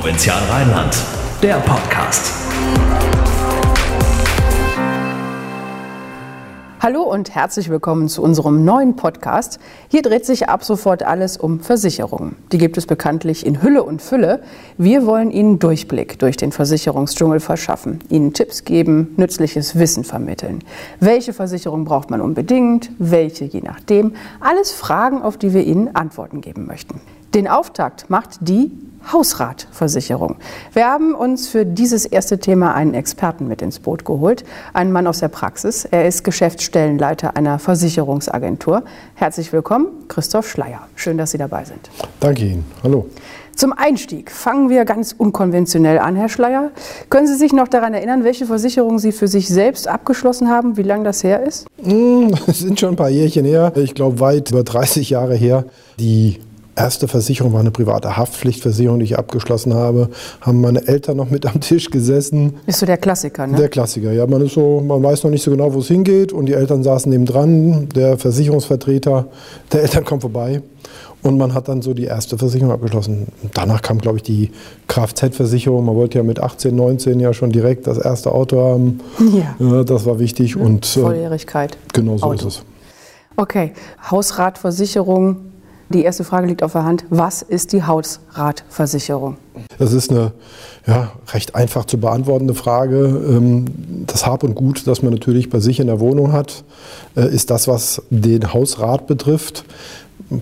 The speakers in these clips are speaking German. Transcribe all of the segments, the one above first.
Provinzial Rheinland, der Podcast. Hallo und herzlich willkommen zu unserem neuen Podcast. Hier dreht sich ab sofort alles um Versicherungen. Die gibt es bekanntlich in Hülle und Fülle. Wir wollen Ihnen Durchblick durch den Versicherungsdschungel verschaffen, Ihnen Tipps geben, nützliches Wissen vermitteln. Welche Versicherung braucht man unbedingt, welche je nachdem. Alles Fragen, auf die wir Ihnen Antworten geben möchten. Den Auftakt macht die Hausratversicherung. Wir haben uns für dieses erste Thema einen Experten mit ins Boot geholt, einen Mann aus der Praxis. Er ist Geschäftsstellenleiter einer Versicherungsagentur. Herzlich willkommen, Christoph Schleier. Schön, dass Sie dabei sind. Danke Ihnen. Hallo. Zum Einstieg fangen wir ganz unkonventionell an, Herr Schleier. Können Sie sich noch daran erinnern, welche Versicherung Sie für sich selbst abgeschlossen haben, wie lange das her ist? Hm, es sind schon ein paar Jährchen her. Ich glaube, weit über 30 Jahre her. Die erste Versicherung war eine private Haftpflichtversicherung, die ich abgeschlossen habe. Haben meine Eltern noch mit am Tisch gesessen. Ist so der Klassiker, ne? Der Klassiker, ja. Man, ist so, man weiß noch nicht so genau, wo es hingeht. Und die Eltern saßen neben dran. Der Versicherungsvertreter der Eltern kommt vorbei. Und man hat dann so die erste Versicherung abgeschlossen. Danach kam, glaube ich, die Kfz-Versicherung. Man wollte ja mit 18, 19 ja schon direkt das erste Auto haben. Ja. das war wichtig. Und, äh, Volljährigkeit. Genau so Auto. ist es. Okay, Hausratversicherung die erste Frage liegt auf der Hand. Was ist die Hausratversicherung? Das ist eine ja, recht einfach zu beantwortende Frage. Ähm, das Hab und Gut, das man natürlich bei sich in der Wohnung hat, äh, ist das, was den Hausrat betrifft.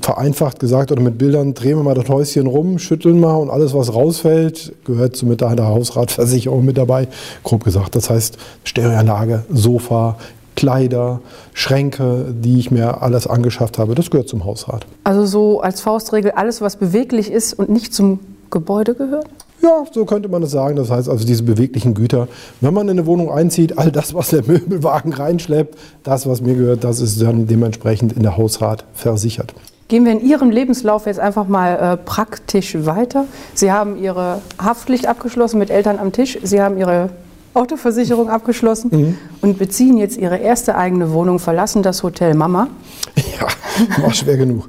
Vereinfacht gesagt oder mit Bildern drehen wir mal das Häuschen rum, schütteln mal und alles, was rausfällt, gehört zu mit einer Hausratversicherung mit dabei. Grob gesagt, das heißt Stereoanlage, Sofa, Kleider, Schränke, die ich mir alles angeschafft habe. Das gehört zum Hausrat. Also so als Faustregel alles, was beweglich ist und nicht zum Gebäude gehört? Ja, so könnte man es sagen. Das heißt also diese beweglichen Güter. Wenn man in eine Wohnung einzieht, all das, was der Möbelwagen reinschleppt, das, was mir gehört, das ist dann dementsprechend in der Hausrat versichert. Gehen wir in Ihrem Lebenslauf jetzt einfach mal äh, praktisch weiter. Sie haben Ihre Haftpflicht abgeschlossen mit Eltern am Tisch. Sie haben Ihre Autoversicherung abgeschlossen mhm. und beziehen jetzt ihre erste eigene Wohnung, verlassen das Hotel Mama. Ja, war schwer genug.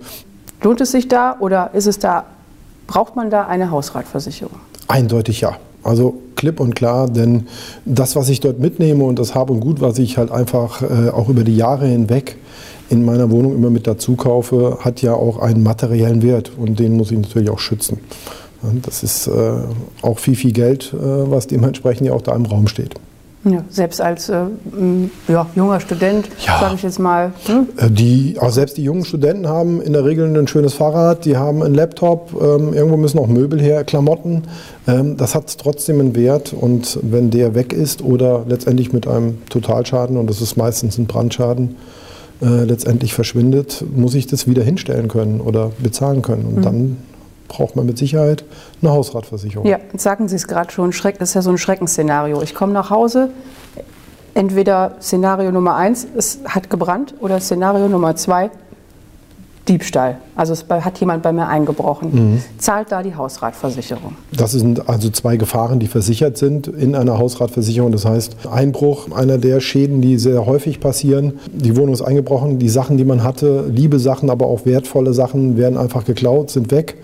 Lohnt es sich da oder ist es da, braucht man da eine Hausratversicherung? Eindeutig ja. Also klipp und klar, denn das, was ich dort mitnehme und das Hab und Gut, was ich halt einfach äh, auch über die Jahre hinweg in meiner Wohnung immer mit dazu kaufe, hat ja auch einen materiellen Wert und den muss ich natürlich auch schützen. Das ist äh, auch viel, viel Geld, äh, was dementsprechend ja auch da im Raum steht. Ja, selbst als äh, ja, junger Student, ja. sage ich jetzt mal. Hm? Äh, die, auch selbst die jungen Studenten haben in der Regel ein schönes Fahrrad, die haben einen Laptop, ähm, irgendwo müssen auch Möbel her, Klamotten. Ähm, das hat trotzdem einen Wert und wenn der weg ist oder letztendlich mit einem Totalschaden, und das ist meistens ein Brandschaden, äh, letztendlich verschwindet, muss ich das wieder hinstellen können oder bezahlen können. Und mhm. dann braucht man mit Sicherheit eine Hausratversicherung. Ja, sagen Sie es gerade schon, Schreck, das ist ja so ein Schreckensszenario. Ich komme nach Hause, entweder Szenario Nummer eins, es hat gebrannt, oder Szenario Nummer zwei, Diebstahl. Also es hat jemand bei mir eingebrochen. Mhm. Zahlt da die Hausratversicherung? Das sind also zwei Gefahren, die versichert sind in einer Hausratversicherung. Das heißt, Einbruch, einer der Schäden, die sehr häufig passieren. Die Wohnung ist eingebrochen, die Sachen, die man hatte, liebe Sachen, aber auch wertvolle Sachen werden einfach geklaut, sind weg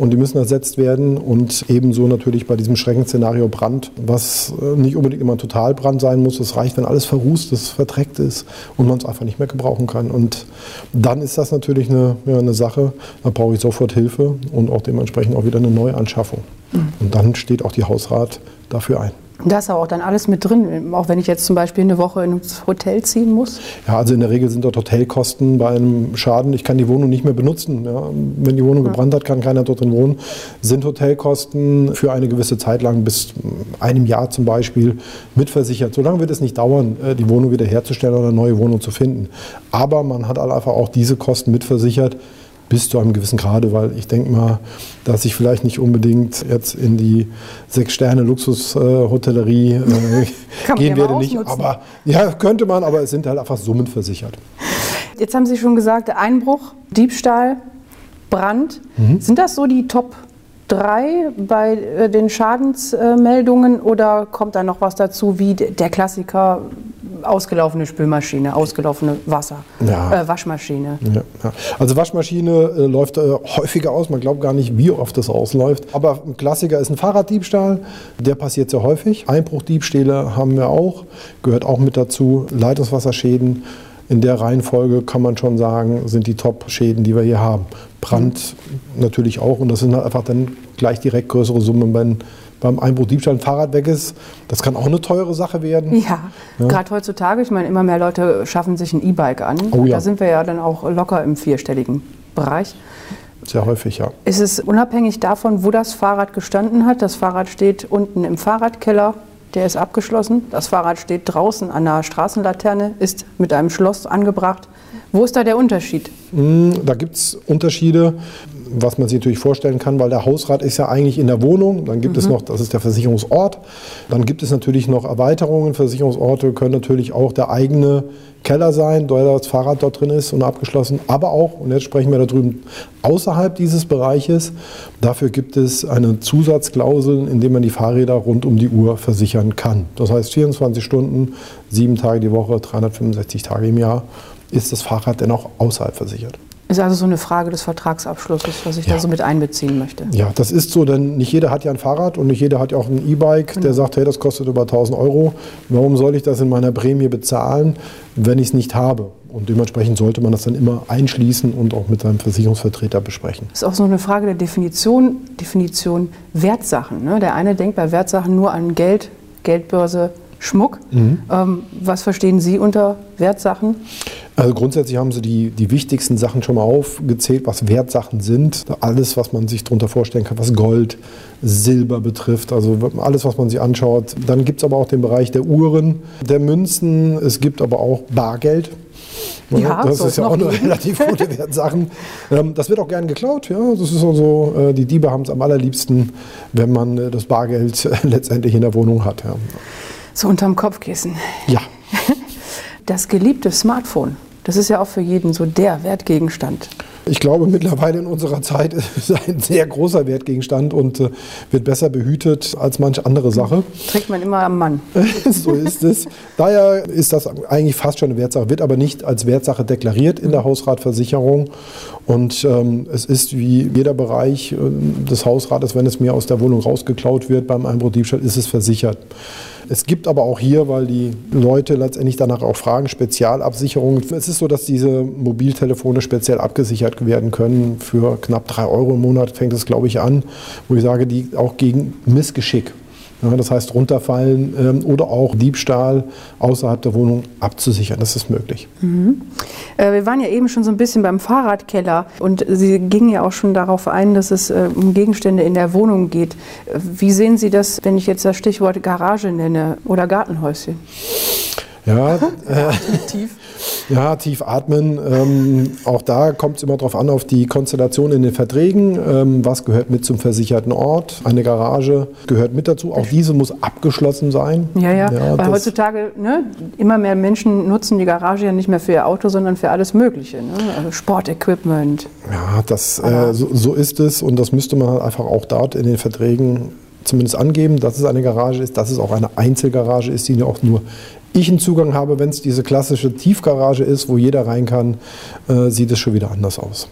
und die müssen ersetzt werden. Und ebenso natürlich bei diesem Schreckenszenario Brand, was äh, nicht unbedingt immer ein Totalbrand sein muss. Es reicht, wenn alles verrußt ist, verdreckt ist und man es einfach nicht mehr gebrauchen kann. Und dann ist das natürlich eine, ja, eine Sache, da brauche ich sofort Hilfe und auch dementsprechend auch wieder eine Neuanschaffung. Mhm. Und dann steht auch die Hausrat dafür ein. Da ist aber auch dann alles mit drin, auch wenn ich jetzt zum Beispiel eine Woche ins Hotel ziehen muss? Ja, also in der Regel sind dort Hotelkosten bei einem Schaden. Ich kann die Wohnung nicht mehr benutzen. Ja. Wenn die Wohnung ja. gebrannt hat, kann keiner dort drin wohnen. Sind Hotelkosten für eine gewisse Zeit lang, bis einem Jahr zum Beispiel, mitversichert. So lange wird es nicht dauern, äh, die Wohnung wieder herzustellen oder eine neue Wohnung zu finden. Aber man hat einfach auch diese Kosten mitversichert bis zu einem gewissen Grade, weil ich denke mal, dass ich vielleicht nicht unbedingt jetzt in die Sechs-Sterne-Luxus-Hotellerie äh, gehen werde. Nicht, aber ja, könnte man, aber es sind halt einfach Summen versichert. Jetzt haben Sie schon gesagt, Einbruch, Diebstahl, Brand. Mhm. Sind das so die Top drei bei äh, den Schadensmeldungen oder kommt da noch was dazu wie der Klassiker ausgelaufene Spülmaschine, ausgelaufene Wasser, Ja. äh, Waschmaschine. Ja, ja. Also Waschmaschine äh, läuft äh, häufiger aus. Man glaubt gar nicht, wie oft das ausläuft. Aber ein Klassiker ist ein Fahrraddiebstahl. Der passiert sehr häufig. Einbruchdiebstähle haben wir auch. Gehört auch mit dazu. Leitungswasserschäden. In der Reihenfolge kann man schon sagen, sind die Top-Schäden, die wir hier haben. Brand natürlich auch. Und das sind halt einfach dann gleich direkt größere Summen, wenn beim Einbruchdiebstahl ein Fahrrad weg ist. Das kann auch eine teure Sache werden. Ja, gerade heutzutage, ich meine, immer mehr Leute schaffen sich ein E-Bike an. Oh ja. Da sind wir ja dann auch locker im vierstelligen Bereich. Sehr häufig, ja. Ist es unabhängig davon, wo das Fahrrad gestanden hat? Das Fahrrad steht unten im Fahrradkeller, der ist abgeschlossen. Das Fahrrad steht draußen an der Straßenlaterne, ist mit einem Schloss angebracht. Wo ist da der Unterschied? Mm, Da gibt es Unterschiede, was man sich natürlich vorstellen kann, weil der Hausrat ist ja eigentlich in der Wohnung. Dann gibt es noch, das ist der Versicherungsort. Dann gibt es natürlich noch Erweiterungen. Versicherungsorte können natürlich auch der eigene Keller sein, da das Fahrrad dort drin ist und abgeschlossen. Aber auch, und jetzt sprechen wir da drüben, außerhalb dieses Bereiches. Dafür gibt es eine Zusatzklausel, in der man die Fahrräder rund um die Uhr versichern kann. Das heißt 24 Stunden, sieben Tage die Woche, 365 Tage im Jahr ist das Fahrrad denn auch außerhalb versichert. Ist also so eine Frage des Vertragsabschlusses, was ich Ja. da so mit einbeziehen möchte. Ja, das ist so, denn nicht jeder hat ja ein Fahrrad und nicht jeder hat ja auch ein E-Bike, der sagt, hey, das kostet über 1000 Euro. Warum soll ich das in meiner Prämie bezahlen, wenn ich es nicht habe? Und dementsprechend sollte man das dann immer einschließen und auch mit seinem Versicherungsvertreter besprechen. Ist auch so eine Frage der Definition, Definition Wertsachen. Ne? Der eine denkt bei Wertsachen nur an Geld, Geldbörse, Schmuck. Ähm, was verstehen Sie unter Wertsachen? Also grundsätzlich haben Sie die, die wichtigsten Sachen schon mal aufgezählt, was Wertsachen sind. Alles, was man sich darunter vorstellen kann, was Gold, Silber betrifft, also alles, was man sich anschaut. Dann gibt es aber auch den Bereich der Uhren, der Münzen. Es gibt aber auch Bargeld. Ja, das ist ja auch eine geben. relativ gute Wertsachen. Ähm, das wird auch gern geklaut. Ja, das ist also, die Diebe haben es am allerliebsten, wenn man äh, das Bargeld äh, letztendlich in der Wohnung hat. Ja. So unterm Kopfkissen. ja. Das geliebte Smartphone. Das ist ja auch für jeden so der Wertgegenstand. Ich glaube, mittlerweile in unserer Zeit ist es ein sehr großer Wertgegenstand und äh, wird besser behütet als manche andere Sache. Trägt man immer am Mann. so ist es. Daher ist das eigentlich fast schon eine Wertsache, wird aber nicht als Wertsache deklariert in der Hausratversicherung. Und ähm, es ist wie jeder Bereich äh, des Hausrates, wenn es mir aus der Wohnung rausgeklaut wird beim Einbruchdiebstahl, ist es versichert. Es gibt aber auch hier, weil die Leute letztendlich danach auch fragen, Spezialabsicherungen. Es ist so, dass diese Mobiltelefone speziell abgesichert werden können. Für knapp drei Euro im Monat fängt es, glaube ich, an, wo ich sage, die auch gegen Missgeschick das heißt, runterfallen ähm, oder auch Diebstahl außerhalb der Wohnung abzusichern. Das ist möglich. Äh, wir waren ja eben schon so ein bisschen beim Fahrradkeller und Sie gingen ja auch schon darauf ein, dass es äh, um Gegenstände in der Wohnung geht. Wie sehen Sie das, wenn ich jetzt das Stichwort Garage nenne oder Gartenhäuschen? Ja, äh. Ja tief atmen. Ähm, auch da kommt es immer darauf an, auf die Konstellation in den Verträgen. Ähm, was gehört mit zum versicherten Ort? Eine Garage gehört mit dazu. Auch diese muss abgeschlossen sein. Ja, ja, weil das- heutzutage ne, immer mehr Menschen nutzen die Garage ja nicht mehr für ihr Auto, sondern für alles Mögliche. Ne? Also Sportequipment. Ja, das, äh, so, so ist es und das müsste man halt einfach auch dort in den Verträgen zumindest angeben, dass es eine Garage ist, dass es auch eine Einzelgarage ist, die auch nur ich einen Zugang habe. Wenn es diese klassische Tiefgarage ist, wo jeder rein kann, äh, sieht es schon wieder anders aus.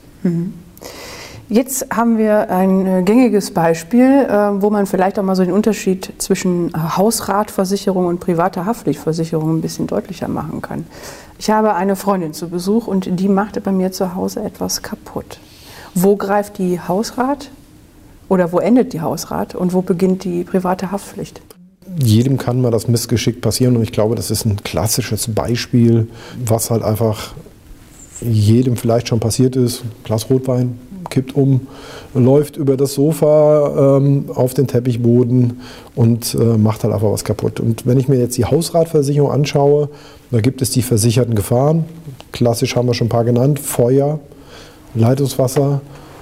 Jetzt haben wir ein äh, gängiges Beispiel, äh, wo man vielleicht auch mal so den Unterschied zwischen äh, Hausratversicherung und privater Haftpflichtversicherung ein bisschen deutlicher machen kann. Ich habe eine Freundin zu Besuch und die machte bei mir zu Hause etwas kaputt. Wo greift die Hausrat oder wo endet die Hausrat und wo beginnt die private Haftpflicht? Jedem kann mal das Missgeschick passieren und ich glaube, das ist ein klassisches Beispiel, was halt einfach jedem vielleicht schon passiert ist. Glas Rotwein kippt um, läuft über das Sofa ähm, auf den Teppichboden und äh, macht halt einfach was kaputt. Und wenn ich mir jetzt die Hausratversicherung anschaue, da gibt es die versicherten Gefahren. Klassisch haben wir schon ein paar genannt. Feuer, Leitungswasser,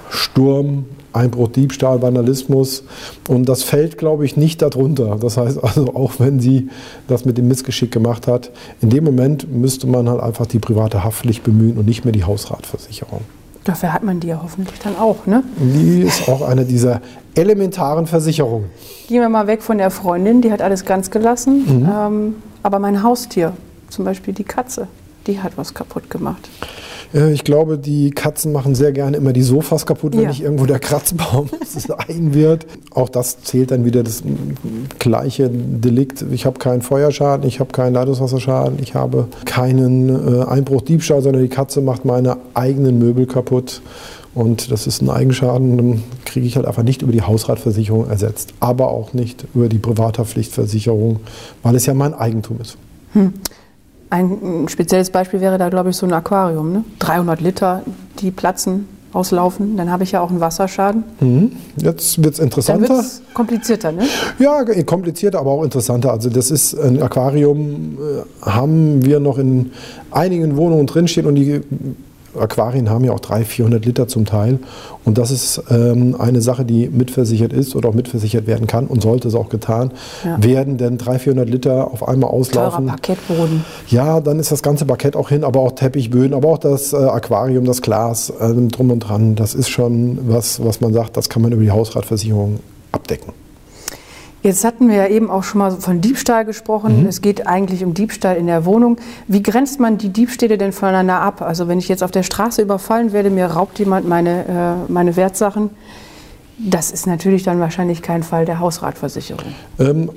Sturm, Einbruch, Diebstahl, Vandalismus. Und das fällt, glaube ich, nicht darunter. Das heißt also, auch wenn sie das mit dem Missgeschick gemacht hat, in dem Moment müsste man halt einfach die private Haftpflicht bemühen und nicht mehr die Hausratversicherung. Dafür hat man die ja hoffentlich dann auch, ne? Die ist auch eine dieser elementaren Versicherungen. Gehen wir mal weg von der Freundin, die hat alles ganz gelassen. Ähm, aber mein Haustier, zum Beispiel die Katze, die hat was kaputt gemacht. Ich glaube, die Katzen machen sehr gerne immer die Sofas kaputt, wenn Ja. nicht irgendwo der Kratzbaum sein wird. Auch das zählt dann wieder das gleiche Delikt. Ich habe keinen Feuerschaden, ich habe keinen Leitungswasserschaden, ich habe keinen äh, Einbruch, Diebstahl, sondern die Katze macht meine eigenen Möbel kaputt. Und das ist ein Eigenschaden, den kriege ich halt einfach nicht über die Hausratversicherung ersetzt. Aber auch nicht über die Privathaftpflichtversicherung, weil es ja mein Eigentum ist. Ein spezielles Beispiel wäre da, glaube ich, so ein Aquarium. Ne? 300 Liter, die platzen, auslaufen. Dann habe ich ja auch einen Wasserschaden. Mhm. Jetzt wird es Dann interessanter. wird es komplizierter. Ne? Ja, komplizierter, aber auch interessanter. Also das ist ein Aquarium, äh, haben wir noch in einigen Wohnungen drinstehen und die Aquarien haben ja auch 300, 400 Liter zum Teil. Und das ist ähm, eine Sache, die mitversichert ist oder auch mitversichert werden kann und sollte es auch getan Ja. werden, denn 300, 400 Liter auf einmal Teurer auslaufen. Parkettboden. Ja, dann ist das ganze Parkett auch hin, aber auch Teppichböden, aber auch das äh, Aquarium, das Glas ähm, drum und dran. Das ist schon was, was man sagt, das kann man über die Hausratversicherung abdecken. Jetzt hatten wir ja eben auch schon mal von Diebstahl gesprochen. Mhm. Es geht eigentlich um Diebstahl in der Wohnung. Wie grenzt man die Diebstähle denn voneinander ab? Also wenn ich jetzt auf der Straße überfallen werde, mir raubt jemand meine, äh, meine Wertsachen, das ist natürlich dann wahrscheinlich kein Fall der Hausratversicherung. Ähm,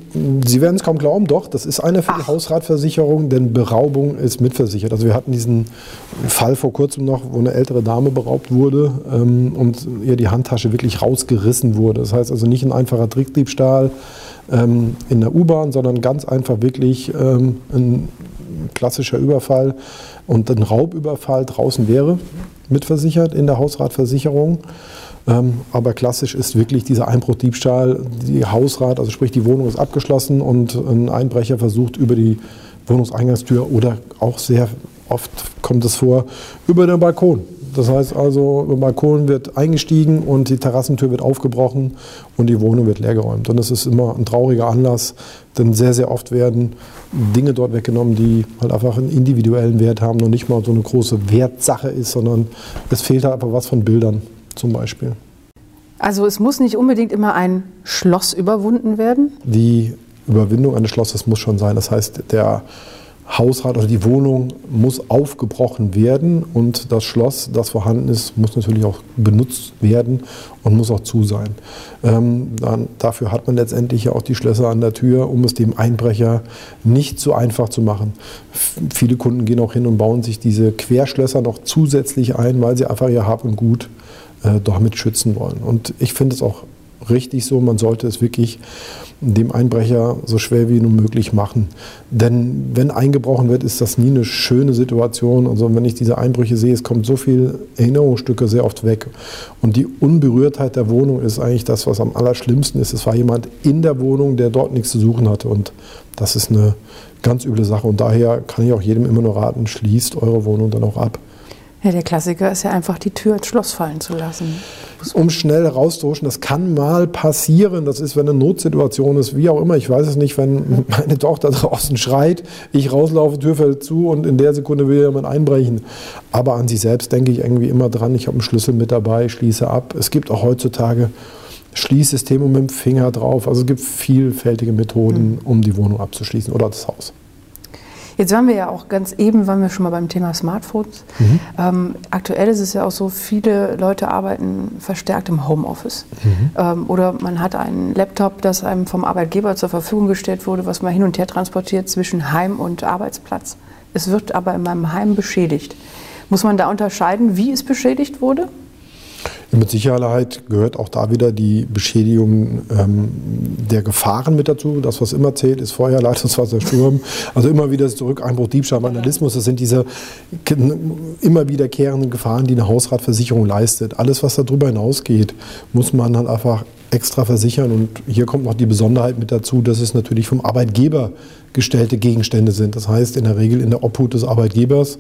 Sie werden es kaum glauben, doch, das ist eine für die Ach. Hausratversicherung, denn Beraubung ist mitversichert. Also wir hatten diesen Fall vor kurzem noch, wo eine ältere Dame beraubt wurde ähm, und ihr die Handtasche wirklich rausgerissen wurde. Das heißt also nicht ein einfacher Trickdiebstahl ähm, in der U-Bahn, sondern ganz einfach wirklich ähm, ein klassischer Überfall und ein Raubüberfall draußen wäre mitversichert in der Hausratversicherung. Ähm, aber klassisch ist wirklich dieser Einbruchdiebstahl, die Hausrat, also sprich die Wohnung ist abgeschlossen und ein Einbrecher versucht über die Wohnungseingangstür oder auch sehr oft kommt es vor, über den Balkon. Das heißt also, über den Balkon wird eingestiegen und die Terrassentür wird aufgebrochen und die Wohnung wird leergeräumt. Und das ist immer ein trauriger Anlass, denn sehr, sehr oft werden Dinge dort weggenommen, die halt einfach einen individuellen Wert haben und nicht mal so eine große Wertsache ist, sondern es fehlt halt einfach was von Bildern zum Beispiel. Also es muss nicht unbedingt immer ein Schloss überwunden werden. Die Überwindung eines Schlosses muss schon sein. Das heißt, der Hausrat oder die Wohnung muss aufgebrochen werden und das Schloss, das vorhanden ist, muss natürlich auch benutzt werden und muss auch zu sein. Ähm, dann, dafür hat man letztendlich ja auch die Schlösser an der Tür, um es dem Einbrecher nicht so einfach zu machen. F viele Kunden gehen auch hin und bauen sich diese Querschlösser noch zusätzlich ein, weil sie einfach ihr Hab und Gut äh, damit schützen wollen. Und ich finde es auch richtig so, man sollte es wirklich dem Einbrecher so schwer wie nur möglich machen. Denn wenn eingebrochen wird, ist das nie eine schöne Situation. Also wenn ich diese Einbrüche sehe, es kommt so viel Erinnerungsstücke sehr oft weg. Und die Unberührtheit der Wohnung ist eigentlich das, was am allerschlimmsten ist. Es war jemand in der Wohnung, der dort nichts zu suchen hatte. Und das ist eine ganz üble Sache. Und daher kann ich auch jedem immer nur raten, schließt eure Wohnung dann auch ab. Ja, der Klassiker ist ja einfach, die Tür ins Schloss fallen zu lassen. um schnell rauszuhuschen. Das kann mal passieren. Das ist, wenn eine Notsituation ist, wie auch immer. Ich weiß es nicht, wenn meine Tochter draußen schreit, ich rauslaufe, Tür fällt zu und in der Sekunde will jemand einbrechen. Aber an sich selbst denke ich irgendwie immer dran. Ich habe einen Schlüssel mit dabei, schließe ab. Es gibt auch heutzutage Schließsysteme mit dem Finger drauf. Also es gibt vielfältige Methoden, um die Wohnung abzuschließen oder das Haus. Jetzt waren wir ja auch ganz eben, waren wir schon mal beim Thema Smartphones. Ähm, aktuell ist es ja auch so, viele Leute arbeiten verstärkt im Homeoffice. Ähm, oder man hat einen Laptop, das einem vom Arbeitgeber zur Verfügung gestellt wurde, was man hin und her transportiert zwischen Heim und Arbeitsplatz. Es wird aber in meinem Heim beschädigt. Muss man da unterscheiden, wie es beschädigt wurde? Mit Sicherheit gehört auch da wieder die Beschädigung ähm, der Gefahren mit dazu. Das, was immer zählt, ist Feuer, Leitungswasser, Sturm. Also immer wieder zurück, Einbruch, Diebstahl, Vandalismus. Das sind diese immer wiederkehrenden Gefahren, die eine Hausratversicherung leistet. Alles, was darüber hinausgeht, muss man dann einfach extra versichern. Und hier kommt noch die Besonderheit mit dazu, dass es natürlich vom Arbeitgeber gestellte Gegenstände sind. Das heißt in der Regel in der Obhut des Arbeitgebers.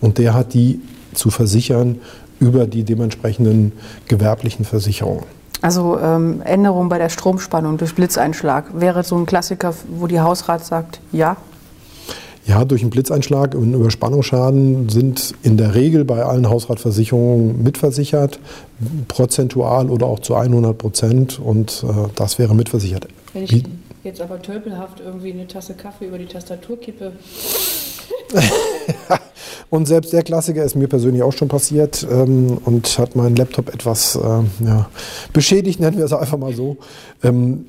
Und der hat die zu versichern über die dementsprechenden gewerblichen Versicherungen. Also ähm, Änderung bei der Stromspannung durch Blitzeinschlag wäre so ein Klassiker, wo die Hausrat sagt, ja. Ja, durch einen Blitzeinschlag und Überspannungsschaden sind in der Regel bei allen Hausratversicherungen mitversichert, prozentual oder auch zu 100 Prozent und äh, das wäre mitversichert. Wenn Wie- jetzt aber tölpelhaft irgendwie eine Tasse Kaffee über die Tastatur kippe, und selbst der Klassiker ist mir persönlich auch schon passiert ähm, und hat meinen Laptop etwas äh, ja, beschädigt, nennen wir es einfach mal so. Ähm,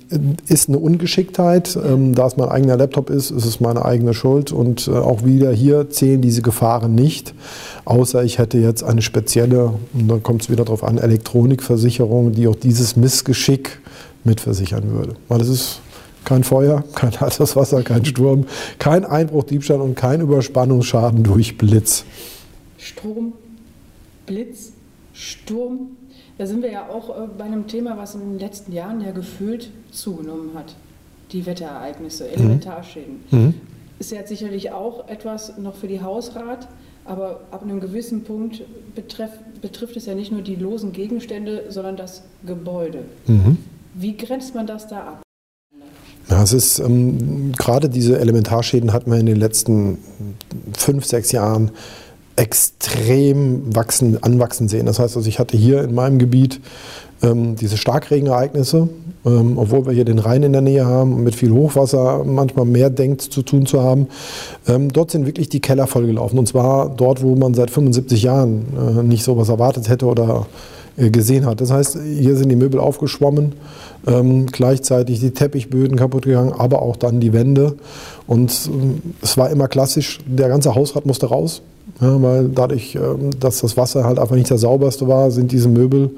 ist eine Ungeschicktheit. Ähm, da es mein eigener Laptop ist, ist es meine eigene Schuld. Und äh, auch wieder hier zählen diese Gefahren nicht. Außer ich hätte jetzt eine spezielle, und dann kommt es wieder darauf an, Elektronikversicherung, die auch dieses Missgeschick mitversichern würde. Weil es ist kein Feuer, kein heißes Wasser, kein Sturm, kein Einbruch, Diebstahl und kein Überspannungsschaden durch Blitz. Strom, Blitz, Sturm. Da sind wir ja auch äh, bei einem Thema, was in den letzten Jahren ja gefühlt zugenommen hat. Die Wetterereignisse, Elementarschäden. Mhm. mhm. Ist ja sicherlich auch etwas noch für die Hausrat, aber ab einem gewissen Punkt betreff, betrifft es ja nicht nur die losen Gegenstände, sondern das Gebäude. Mhm. Wie grenzt man das da ab? Ja, es ist ähm, gerade diese Elementarschäden hat man in den letzten fünf, sechs Jahren extrem wachsen, anwachsen sehen. Das heißt, also ich hatte hier in meinem Gebiet ähm, diese Starkregenereignisse, ähm, obwohl wir hier den Rhein in der Nähe haben und mit viel Hochwasser manchmal mehr denkt zu tun zu haben. Ähm, dort sind wirklich die Keller vollgelaufen und zwar dort, wo man seit 75 Jahren äh, nicht sowas erwartet hätte oder gesehen hat. Das heißt, hier sind die Möbel aufgeschwommen, ähm, gleichzeitig die Teppichböden kaputt gegangen, aber auch dann die Wände. Und ähm, es war immer klassisch, der ganze Hausrat musste raus, ja, weil dadurch, ähm, dass das Wasser halt einfach nicht das sauberste war, sind diese Möbel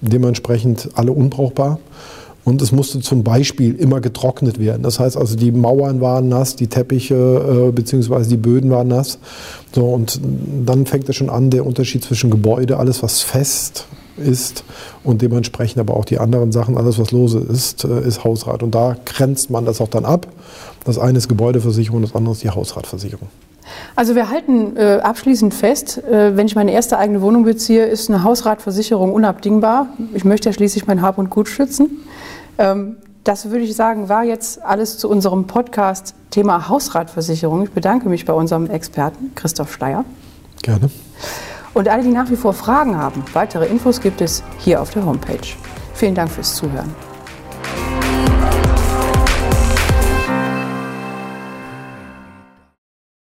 dementsprechend alle unbrauchbar. Und es musste zum Beispiel immer getrocknet werden. Das heißt also, die Mauern waren nass, die Teppiche äh, bzw. die Böden waren nass. So, und dann fängt es schon an, der Unterschied zwischen Gebäude, alles was fest ist und dementsprechend aber auch die anderen Sachen, alles was lose ist, äh, ist Hausrat. Und da grenzt man das auch dann ab. Das eine ist Gebäudeversicherung, das andere ist die Hausratversicherung. Also wir halten äh, abschließend fest, äh, wenn ich meine erste eigene Wohnung beziehe, ist eine Hausratversicherung unabdingbar. Ich möchte ja schließlich mein Hab und Gut schützen. Ähm, das würde ich sagen, war jetzt alles zu unserem Podcast Thema Hausratversicherung. Ich bedanke mich bei unserem Experten Christoph Steyer. Gerne. Und alle, die nach wie vor Fragen haben, weitere Infos gibt es hier auf der Homepage. Vielen Dank fürs Zuhören.